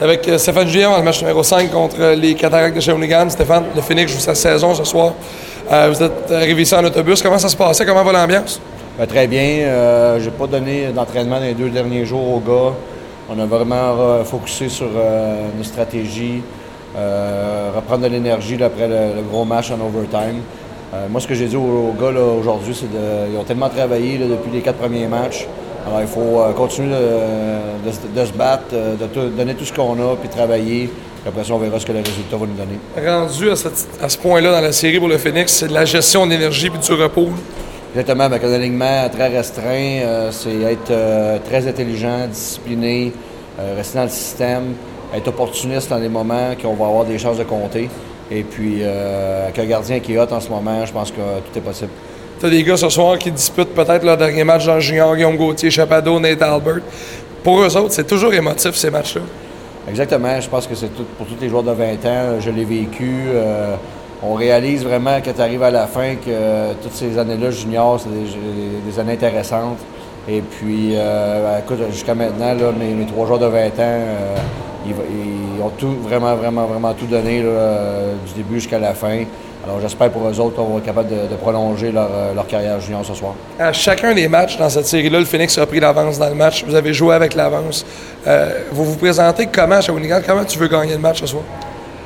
avec euh, Stéphane Julien le match numéro 5 contre les Cataractes de Shawinigan. Stéphane, le Phoenix joue sa saison ce soir. Euh, vous êtes arrivé ici en autobus. Comment ça se passait? Comment va l'ambiance? Ben, très bien. Euh, je n'ai pas donné d'entraînement dans les deux derniers jours aux gars. On a vraiment focusé sur nos stratégies, reprendre de l'énergie après le, gros match en overtime. moi, ce que j'ai dit aux, gars aujourd'hui, c'est qu'ils ont tellement travaillé depuis les quatre premiers matchs. Alors, il faut euh, continuer de, se battre, euh, de donner tout ce qu'on a, puis travailler. Puis après ça, on verra ce que le résultat va nous donner. Rendu à, ce point-là dans la série pour le Phoenix, c'est de la gestion d'énergie puis du repos. Exactement, avec un alignement très restreint, euh, c'est être très intelligent, discipliné, rester dans le système, être opportuniste dans les moments qu'on va avoir des chances de compter. Et puis, avec un gardien qui est hot en ce moment, je pense que tout est possible. Tu as des gars ce soir qui disputent peut-être leur dernier match dans le junior, Guillaume Gauthier, Chapado, Nate Albert. Pour eux autres, c'est toujours émotif ces matchs-là. Exactement. Je pense que c'est pour tous les joueurs de 20 ans. Je l'ai vécu. Euh, on réalise vraiment quand tu arrives à la fin que euh, toutes ces années-là junior, c'est des, années intéressantes. Et puis, euh, écoute, jusqu'à maintenant, mes, trois joueurs de 20 ans, ils, ont tout, vraiment, vraiment, vraiment tout donné du début jusqu'à la fin. Alors j'espère pour eux autres qu'on va être capable de, prolonger euh, leur, carrière junior ce soir. À chacun des matchs dans cette série-là, le Phoenix a pris l'avance dans le match. Vous avez joué avec l'avance. Euh, vous vous présentez comment, Shawinigan? Comment tu veux gagner le match ce soir?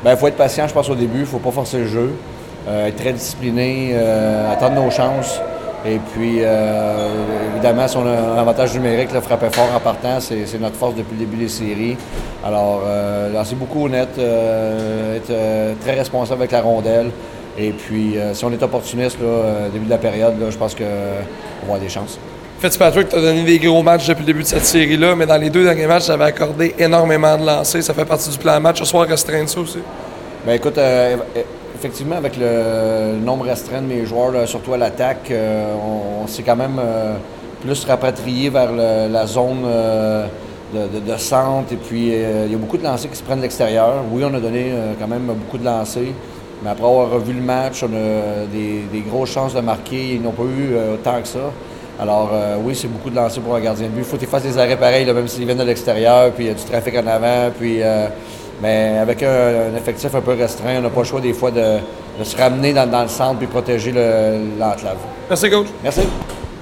Bien, il faut être patient, je pense, au début. Il ne faut pas forcer le jeu. Euh, être très discipliné, attendre nos chances. Et puis, évidemment, si on a un avantage numérique, le frapper fort en partant, c'est notre force depuis le début des séries. Alors, c'est beaucoup honnête, être très responsable avec la rondelle. Et puis, euh, si on est opportuniste, là, euh, début de la période, je pense qu'on va avoir des chances. Fitzpatrick, tu as donné des gros matchs depuis le début de cette série-là, mais dans les deux derniers matchs, tu avais accordé énormément de lancers. Ça fait partie du plan de match. Ce soir, restreindre ça aussi? Bien, écoute, euh, effectivement, avec le, nombre restreint de mes joueurs, surtout à l'attaque, on, s'est quand même plus rapatrié vers la zone de, centre. Et puis, il y a beaucoup de lancers qui se prennent de l'extérieur. Oui, on a donné quand même beaucoup de lancers. Mais après avoir revu le match, on a des, grosses chances de marquer. Ils n'ont pas eu euh, autant que ça. Alors euh, oui, c'est beaucoup de lancers pour un gardien de but. Il faut qu'ils fassent des arrêts pareils, même s'ils viennent de l'extérieur, puis il y a du trafic en avant. Puis, euh, mais avec un, effectif un peu restreint, on n'a pas le choix des fois de, se ramener dans, le centre puis protéger l'enclave. Merci, coach. Merci.